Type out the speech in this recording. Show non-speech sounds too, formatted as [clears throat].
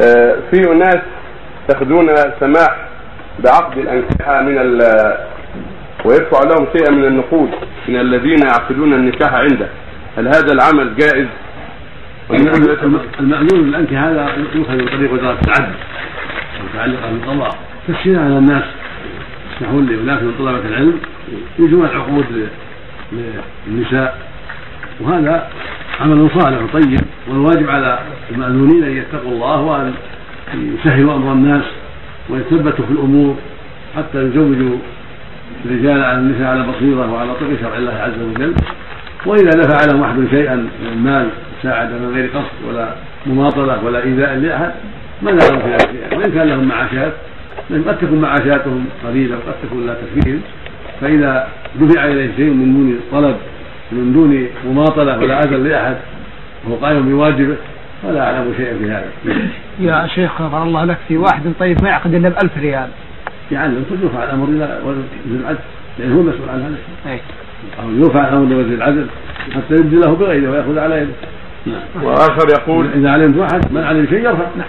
آه، في اناس يأخذون سماح بعقد الأنكحة من ال ويدفع لهم شيئا من النقود من الذين يعقدون النكاح عنده. هل هذا العمل جائز؟ المأذون بالأنكح هذا يؤخذ من طريق وزارة العدل متعلقة بالقضاء. تسهيلا على الناس يسمحون لأناس من طلبة العلم يجون العقود للنساء. وهذا عمل صالح وطيب والواجب على المأذونين أن يتقوا الله وأن يسهلوا أمر الناس ويتثبتوا في الأمور حتى يزوجوا الرجال على النساء على بصيرة وعلى طريق شرع الله عز وجل. وإذا دفع لهم أحد شيئا من المال ساعد من غير قصد ولا مماطلة ولا إيذاء لأحد ما لهم في ذلك وإن كان لهم معاشات قد تكون معاشاتهم قليلة وقد تكون لا تكفيهم فإذا دفع إليه شيء من دون طلب من دون مماطلة ولا أذى لأحد وهو قائم بواجبه فلا أعلم شيئا في هذا. [clears throat] يا شيخ غفر الله لك في واحد طيب ما يعقد إلا بألف ريال. يعلم يرفع الأمر إلى وزير العدل لأنه هو المسؤول عن هذا. أي. أو يرفع الأمر لوزير العدل حتى يبدي له بغيره ويأخذ على يده. نعم. وآخر يقول إذا علمت واحد من علم شيء يرفع. نعم.